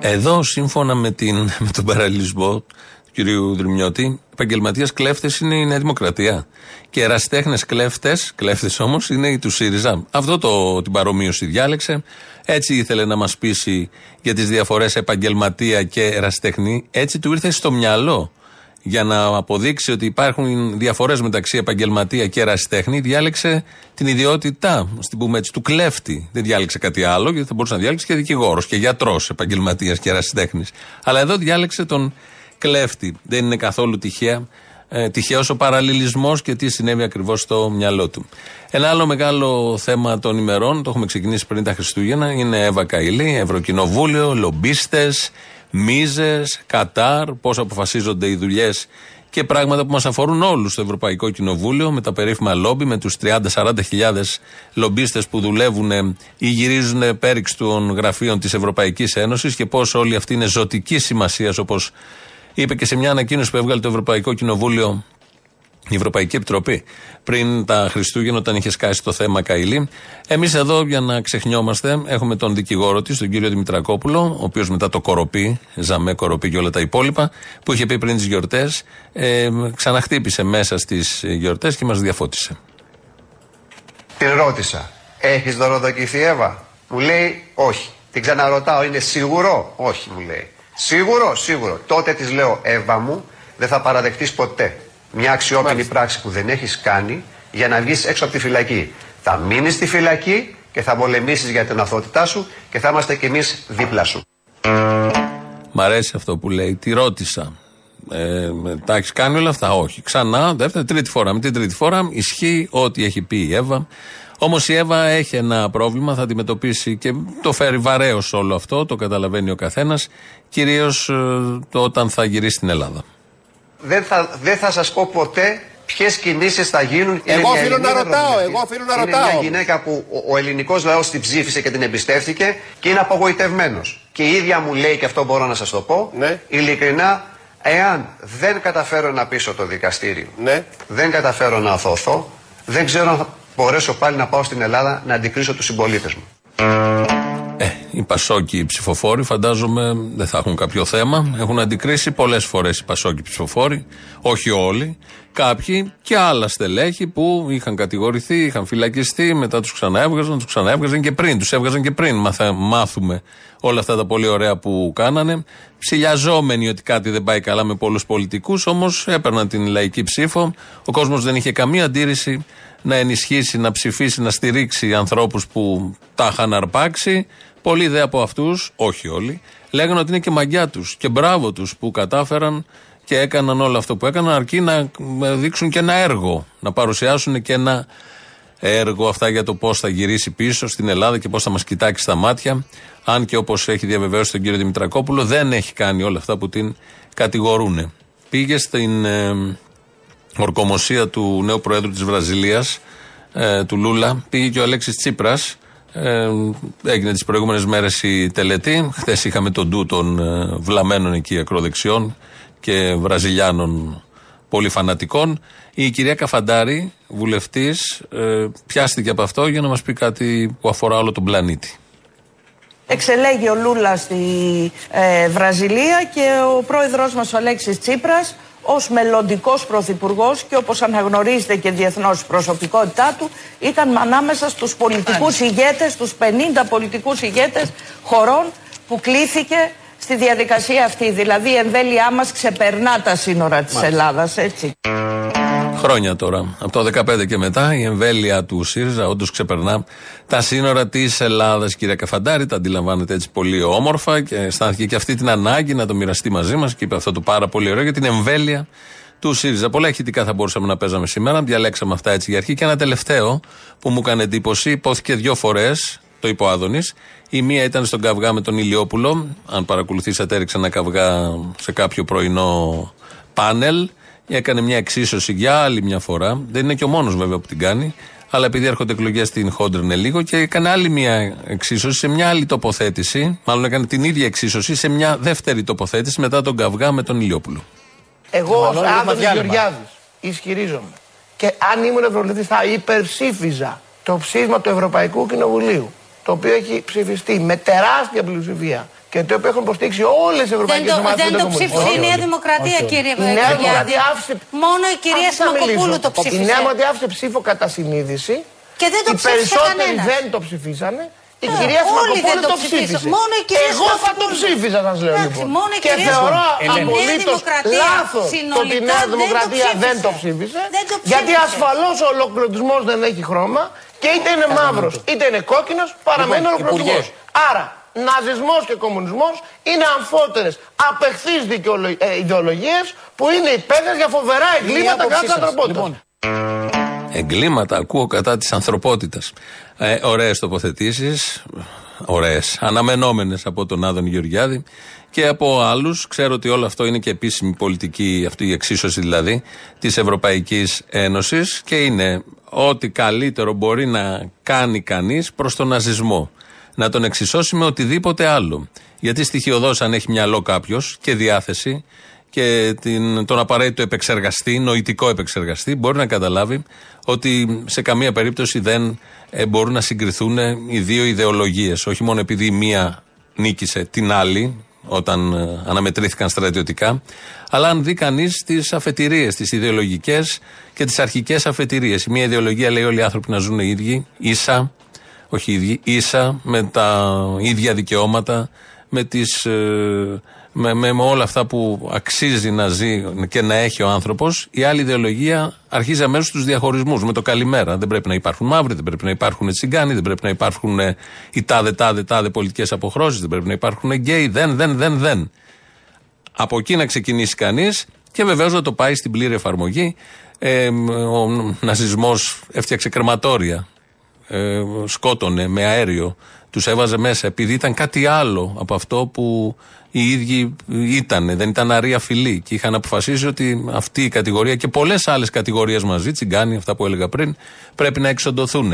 Εδώ, σύμφωνα με, την, με τον παραλληλισμό του κυρίου Δρυμιώτη, επαγγελματίας κλέφτες είναι η Νέα Δημοκρατία. Και εραστέχνε κλέφτες, κλέφτες όμως, είναι οι του ΣΥΡΙΖΑ. Αυτό το, την παρομοίωση διάλεξε. Έτσι ήθελε να μας πείσει για τις διαφορές επαγγελματία και εραστέχνη. Έτσι του ήρθε στο μυαλό. Για να αποδείξει ότι υπάρχουν διαφορές μεταξύ επαγγελματία και ερασιτέχνη, διάλεξε την ιδιότητά, ας την πούμε έτσι, του κλέφτη. Δεν διάλεξε κάτι άλλο, γιατί θα μπορούσε να διάλεξε και δικηγόρος και γιατρός επαγγελματίας και ερασιτέχνη. Αλλά εδώ διάλεξε τον κλέφτη. Δεν είναι καθόλου τυχαία. Ε, τυχαίο ο παραλληλισμός και τι συνέβη ακριβώς στο μυαλό του. Ένα άλλο μεγάλο θέμα των ημερών, το έχουμε ξεκινήσει πριν τα Χριστούγεννα, είναι Εύα Καηλή, Ευρωκοινοβούλιο, λομπίστες, μίζες, Κατάρ, πώς αποφασίζονται οι δουλειές και πράγματα που μας αφορούν όλους στο Ευρωπαϊκό Κοινοβούλιο με τα περίφημα λόμπι, με τους 30-40 χιλιάδες λομπίστες που δουλεύουν ή γυρίζουν πέριξ των γραφείων της Ευρωπαϊκής Ένωσης και πώς όλοι αυτοί είναι ζωτική σημασία, όπως είπε και σε μια ανακοίνωση που έβγαλε το Ευρωπαϊκό Κοινοβούλιο η Ευρωπαϊκή Επιτροπή πριν τα Χριστούγεννα, όταν είχε σκάσει το θέμα Καηλή. Εμείς εδώ, για να ξεχνιόμαστε, έχουμε τον δικηγόρο της, τον κύριο Δημητρακόπουλο, ο οποίος μετά το κοροπή, Ζαμέ, κοροπή και όλα τα υπόλοιπα, που είχε πει πριν τις γιορτές, ε, ξαναχτύπησε μέσα στις γιορτές και μας διαφώτισε. Την ρώτησα, έχεις δωροδοκηθεί Εύα; Μου λέει όχι. Την ξαναρωτάω, είναι σίγουρο; Όχι μου λέει. Σίγουρο, σίγουρο. Τότε της λέω Εύα μου, δεν θα παραδεχτείς ποτέ μια αξιόπινη πράξη που δεν έχεις κάνει για να βγεις έξω από τη φυλακή. Θα μείνεις στη φυλακή και θα πολεμήσεις για την αθωότητά σου και θα είμαστε κι εμείς δίπλα σου. Μ' αρέσει αυτό που λέει. Τη ρώτησα. Ε, τα έχεις κάνει όλα αυτά; Όχι. Ξανά, δεύτερη, τρίτη φορά. Με την τρίτη φορά ισχύει ό,τι έχει πει η Εύα. Όμως η Εύα έχει ένα πρόβλημα, θα αντιμετωπίσει και το φέρει βαρέως όλο αυτό, το καταλαβαίνει ο καθένας. Κυρίως το όταν θα γυρίσει στην Ελλάδα. Δεν θα, δεν θα σας πω ποτέ ποιες κινήσεις θα γίνουν. Είναι Εγώ μια οφείλω να Ελληνίδα ρωτάω, ευρωβουλευτής. εγώ οφείλω να είναι ρωτάω. μια γυναίκα που ο, ο ελληνικός λαός την ψήφισε και την εμπιστεύτηκε και είναι απογοητευμένος. Και η ίδια μου λέει, και αυτό μπορώ να σας το πω, Ναι. ειλικρινά, εάν δεν καταφέρω να πείσω το δικαστήριο, Ναι. δεν καταφέρω να αθωθώ, δεν ξέρω αν θα μπορέσω πάλι να πάω στην Ελλάδα να αντικρίσω τους συμπολίτες μου. Ε, οι Πασόκοι ψηφοφόροι φαντάζομαι δεν θα έχουν κάποιο θέμα. Έχουν αντικρίσει πολλές φορές οι Πασόκοι ψηφοφόροι, όχι όλοι. Κάποιοι και άλλα στελέχη που είχαν κατηγορηθεί, είχαν φυλακιστεί, μετά τους ξαναέβγαζαν, τους ξαναέβγαζαν και πριν. Τους έβγαζαν και πριν μαθα, μάθουμε όλα αυτά τα πολύ ωραία που κάνανε. Ψηλιαζόμενοι ότι κάτι δεν πάει καλά με πολλούς πολιτικούς, όμως έπαιρναν την λαϊκή ψήφο. Ο κόσμος δεν είχε καμία αντίρρηση να ενισχύσει, να ψηφίσει, να στηρίξει ανθρώπους που τα είχαν αρπάξει. Πολλοί δε από αυτούς, όχι όλοι, λέγανε ότι είναι και μαγιά τους και μπράβο τους που κατάφεραν και έκαναν όλο αυτό που έκαναν, αρκεί να δείξουν και ένα έργο, να παρουσιάσουν και ένα έργο αυτά για το πώς θα γυρίσει πίσω στην Ελλάδα και πώς θα μας κοιτάξει στα μάτια. Αν και όπως έχει διαβεβαίωσει τον κύριο Δημητρακόπουλο, δεν έχει κάνει όλα αυτά που την κατηγορούν. Πήγε στην ε, ορκομοσία του νέου Προέδρου της Βραζιλίας, ε, του Λούλα, πήγε και ο Αλέξης Τσίπρας. Ε, έγινε τις προηγούμενες μέρες η τελετή. Χθες είχαμε τον ντου των ε, βλαμένων εκεί ακροδεξιών και Βραζιλιάνων πολύ φανατικών. Η κυρία Καφαντάρη, βουλευτής, ε, πιάστηκε από αυτό για να μας πει κάτι που αφορά όλο τον πλανήτη. Εξελέγει ο Λούλας στη ε, Βραζιλία και ο πρόεδρος μας ο Αλέξης Τσίπρας ως μελλοντικός πρωθυπουργός και όπως αναγνωρίζεται και διεθνώς η προσωπικότητά του ήταν ανάμεσα στους πολιτικούς ηγέτες, τους 50 πολιτικούς ηγέτες χωρών που κλήθηκε στη διαδικασία αυτή. Δηλαδή η εμβέλειά μας ξεπερνά τα σύνορα της Ελλάδας, έτσι. Χρόνια τώρα. Από το 2015 και μετά η εμβέλεια του ΣΥΡΙΖΑ όντως ξεπερνά τα σύνορα της Ελλάδας. Κυρία Καφαντάρη, τα αντιλαμβάνεται έτσι πολύ όμορφα και αισθάνθηκε και αυτή την ανάγκη να το μοιραστεί μαζί μας και είπε αυτό το πάρα πολύ ωραίο για την εμβέλεια του ΣΥΡΙΖΑ. Πολλά ηχητικά θα μπορούσαμε να παίζαμε σήμερα. Διαλέξαμε αυτά έτσι για αρχή. Και ένα τελευταίο που μου έκανε εντύπωση, υπόθηκε δύο φορές, το είπε ο Άδωνης. Η μία ήταν στον καυγά με τον Ηλιόπουλο. Αν παρακολουθήσατε, έριξε ένα καυγά σε κάποιο πρωινό πάνελ. Έκανε μια εξίσωση για άλλη μια φορά. Δεν είναι και ο μόνος βέβαια που την κάνει. Αλλά επειδή έρχονται εκλογές την χόντρινε λίγο και έκανε άλλη μια εξίσωση σε μια άλλη τοποθέτηση. Μάλλον έκανε την ίδια εξίσωση σε μια δεύτερη τοποθέτηση μετά τον καυγά με τον Ηλιόπουλο. Εγώ ως Άδωνης Γεωργιάδης ισχυρίζομαι και αν ήμουν ευρωβουλευτής θα υπερψήφιζα το ψήφισμα του Ευρωπαϊκού Κοινοβουλίου το οποίο έχει ψηφιστεί με τεράστια πλειοψηφία και το οποίο έχουν υποστήριξει όλες οι Δεν ευρωπαϊκές το, ομάδες. δεν το ψήφισε η Νέα Δημοκρατία, κύριε Η Νέα Γεωργιάδη. Δημοκρατία άφησε. Μόνο η κυρία Άφησε να Σιμακοπούλου μιλήσω. το Η Νέα ψήφισε. Δημοκρατία άφησε ψήφο κατά συνείδηση. Και δεν το Οι ψήφισε περισσότεροι κανένας. δεν το ψηφίσανε. Η Ε, κυρία όλοι δεν Σιμακοπούλου το το ψηφίσαν. ψήφισε. Μόνο η κυρία Εγώ θα το Σιμακοπούλου. ψήφιζα, σας λέω Εντάξει, λοιπόν. μόνο η Και κυρία θεωρώ Σιμακοπούλου. Η Νέα απολύτως Δημοκρατία λάθος το ότι η συνολικά Νέα δεν το Δημοκρατία δεν το ψήφισε. ψήφισε. Δεν το Γιατί ψήφισε. ασφαλώς ο ολοκληρωτισμός δεν έχει χρώμα και είτε είναι μαύρος είτε είναι κόκκινος, παραμένει Λοιπόν, ολοκληρωτισμός. Άρα, ναζισμός και κομμουνισμός είναι αμφότερες απεχθείς ιδεολογίες που είναι υπεύθυνε για φοβερά εγκλήματα κατά της ανθρωπότητας. Εγκλήματα ακούω κατά της ανθρωπότητας. Ε, Ωραίες τοποθετήσεις. Ωραίες. Αναμενόμενες από τον Άδων Γεωργιάδη και από άλλους. Ξέρω ότι όλο αυτό είναι και επίσημη πολιτική, αυτή η εξίσωση δηλαδή, της Ευρωπαϊκής Ένωσης και είναι ό,τι καλύτερο μπορεί να κάνει κανείς προς τον ναζισμό. Να τον εξισώσει με οτιδήποτε άλλο. Γιατί στοιχειοδός, αν έχει μυαλό κάποιος και διάθεση, και την, τον απαραίτητο επεξεργαστή, νοητικό επεξεργαστή, μπορεί να καταλάβει ότι σε καμία περίπτωση δεν ε, μπορούν να συγκριθούν οι δύο ιδεολογίες. Όχι μόνο επειδή η μία νίκησε την άλλη, όταν ε, αναμετρήθηκαν στρατιωτικά, αλλά αν δει κανείς τις αφετηρίες, τις ιδεολογικές και τις αρχικές αφετηρίες. Η μία ιδεολογία λέει όλοι οι άνθρωποι να ζουν οι ίδιοι, ίσα, όχι οι ίδιοι, ίσα, με τα ίδια δικαιώματα, με τις, ε, με, με, με όλα αυτά που αξίζει να ζει και να έχει ο άνθρωπος, η άλλη ιδεολογία αρχίζει αμέσως τους διαχωρισμούς. Με το καλημέρα. Δεν πρέπει να υπάρχουν μαύροι, δεν πρέπει να υπάρχουν τσιγκάνοι, δεν πρέπει να υπάρχουν ε, οι τάδε, τάδε, τάδε πολιτικές αποχρώσεις, δεν πρέπει να υπάρχουν γκέι. Δεν, δεν, δεν, δεν. Από εκεί να ξεκινήσει κανείς και βεβαίως να το πάει στην πλήρη εφαρμογή. Ε, ο ναζισμός έφτιαξε κρεματόρια ε, σκότωνε με αέριο, τους έβαζε μέσα επειδή ήταν κάτι άλλο από αυτό που οι ίδιοι ήταν. Δεν ήταν αρία φυλή και είχαν αποφασίσει ότι αυτή η κατηγορία και πολλές άλλες κατηγορίες μαζί, τσιγκάνοι, αυτά που έλεγα πριν, πρέπει να εξοντωθούν.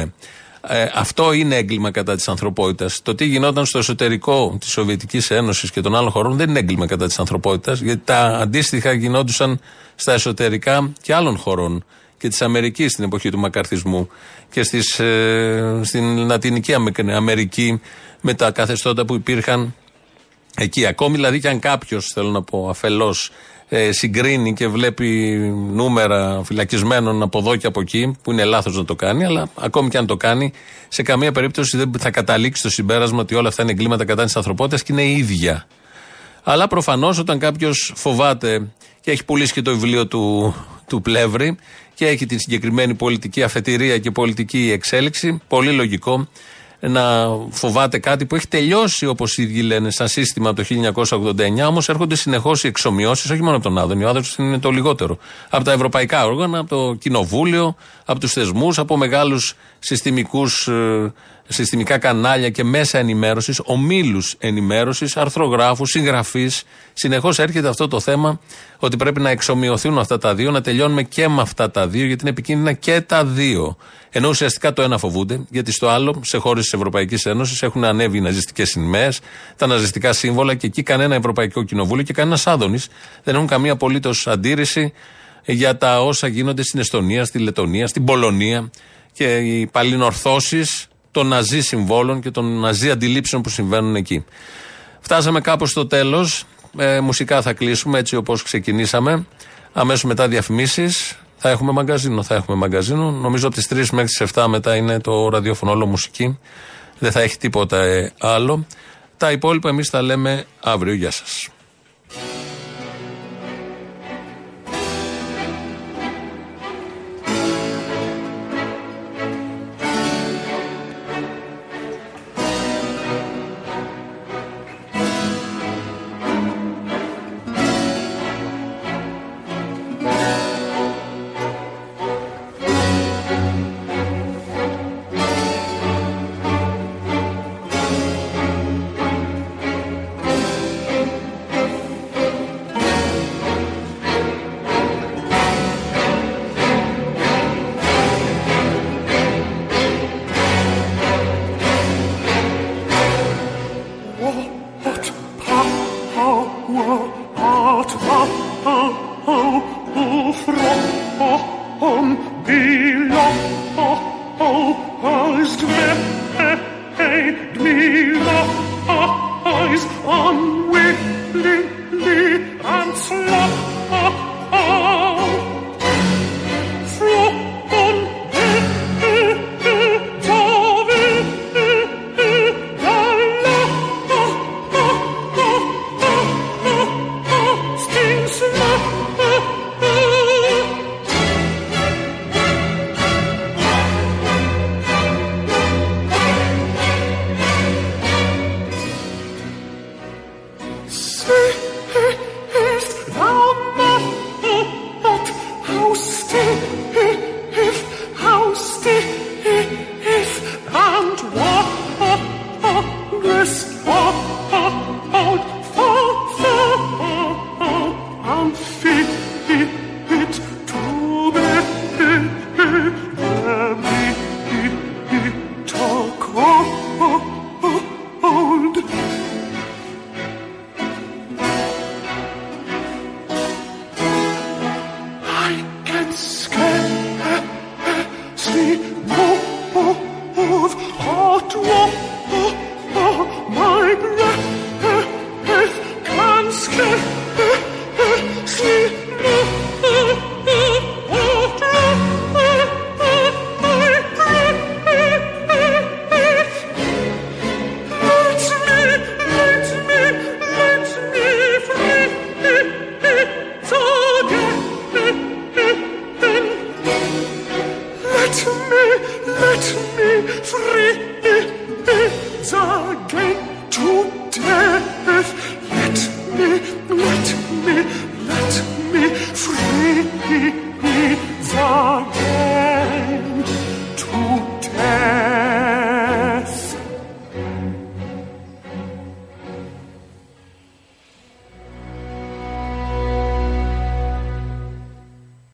Ε, αυτό είναι έγκλημα κατά της ανθρωπότητας. Το τι γινόταν στο εσωτερικό της Σοβιετικής Ένωσης και των άλλων χωρών δεν είναι έγκλημα κατά της ανθρωπότητας, γιατί τα αντίστοιχα γινόντουσαν στα εσωτερικά και άλλων χωρών. Και της Αμερικής στην εποχή του μακαρθισμού και στις, ε, στην Λατινική Αμε- Αμερική με τα καθεστώτα που υπήρχαν εκεί. Ακόμη δηλαδή και αν κάποιος, θέλω να πω, αφελώς ε, συγκρίνει και βλέπει νούμερα φυλακισμένων από εδώ και από εκεί, που είναι λάθος να το κάνει, αλλά ακόμη και αν το κάνει, σε καμία περίπτωση δεν θα καταλήξει στο συμπέρασμα ότι όλα αυτά είναι εγκλήματα κατά της ανθρωπότητας και είναι ίδια. Αλλά προφανώς όταν κάποιος φοβάται και έχει πουλήσει και το βιβλίο του, του Πλεύρη και έχει την συγκεκριμένη πολιτική αφετηρία και πολιτική εξέλιξη, πολύ λογικό να φοβάται κάτι που έχει τελειώσει όπως οι ίδιοι λένε σαν σύστημα από το 1989, όμως έρχονται συνεχώς οι εξομοιώσεις, όχι μόνο από τον Άδωνη, ο Άδωνης είναι το λιγότερο. Από τα ευρωπαϊκά όργανα, από το κοινοβούλιο, από τους θεσμούς, από μεγάλους συστημικούς συστημικά κανάλια και μέσα ενημέρωσης, ομίλους ενημέρωσης, αρθρογράφους, συγγραφείς. Συνεχώς έρχεται αυτό το θέμα ότι πρέπει να εξομοιωθούν αυτά τα δύο, να τελειώνουμε και με αυτά τα δύο, γιατί είναι επικίνδυνα και τα δύο. Ενώ ουσιαστικά το ένα φοβούνται, γιατί στο άλλο, σε χώρες της Ευρωπαϊκής Ένωσης, έχουν ανέβει οι ναζιστικές σημαίες, τα ναζιστικά σύμβολα και εκεί κανένα Ευρωπαϊκό Κοινοβούλιο και κανένας Άδωνης δεν έχουν καμία απολύτως αντίρρηση για τα όσα γίνονται στην Εστονία, στη Λετωνία, στην Πολωνία και οι παλινορθώσει των ναζί συμβόλων και των ναζί αντιλήψεων που συμβαίνουν εκεί. Φτάσαμε κάπως στο τέλος. Ε, μουσικά θα κλείσουμε έτσι όπως ξεκινήσαμε. Αμέσως μετά διαφημίσεις θα έχουμε μαγκαζίνο. Θα έχουμε μαγκαζίνο. Νομίζω από τις 3 μέχρι τις 7 μετά είναι το ραδιόφωνο όλο μουσική. Δεν θα έχει τίποτα ε, άλλο. Τα υπόλοιπα εμείς θα λέμε αύριο. Γεια σας.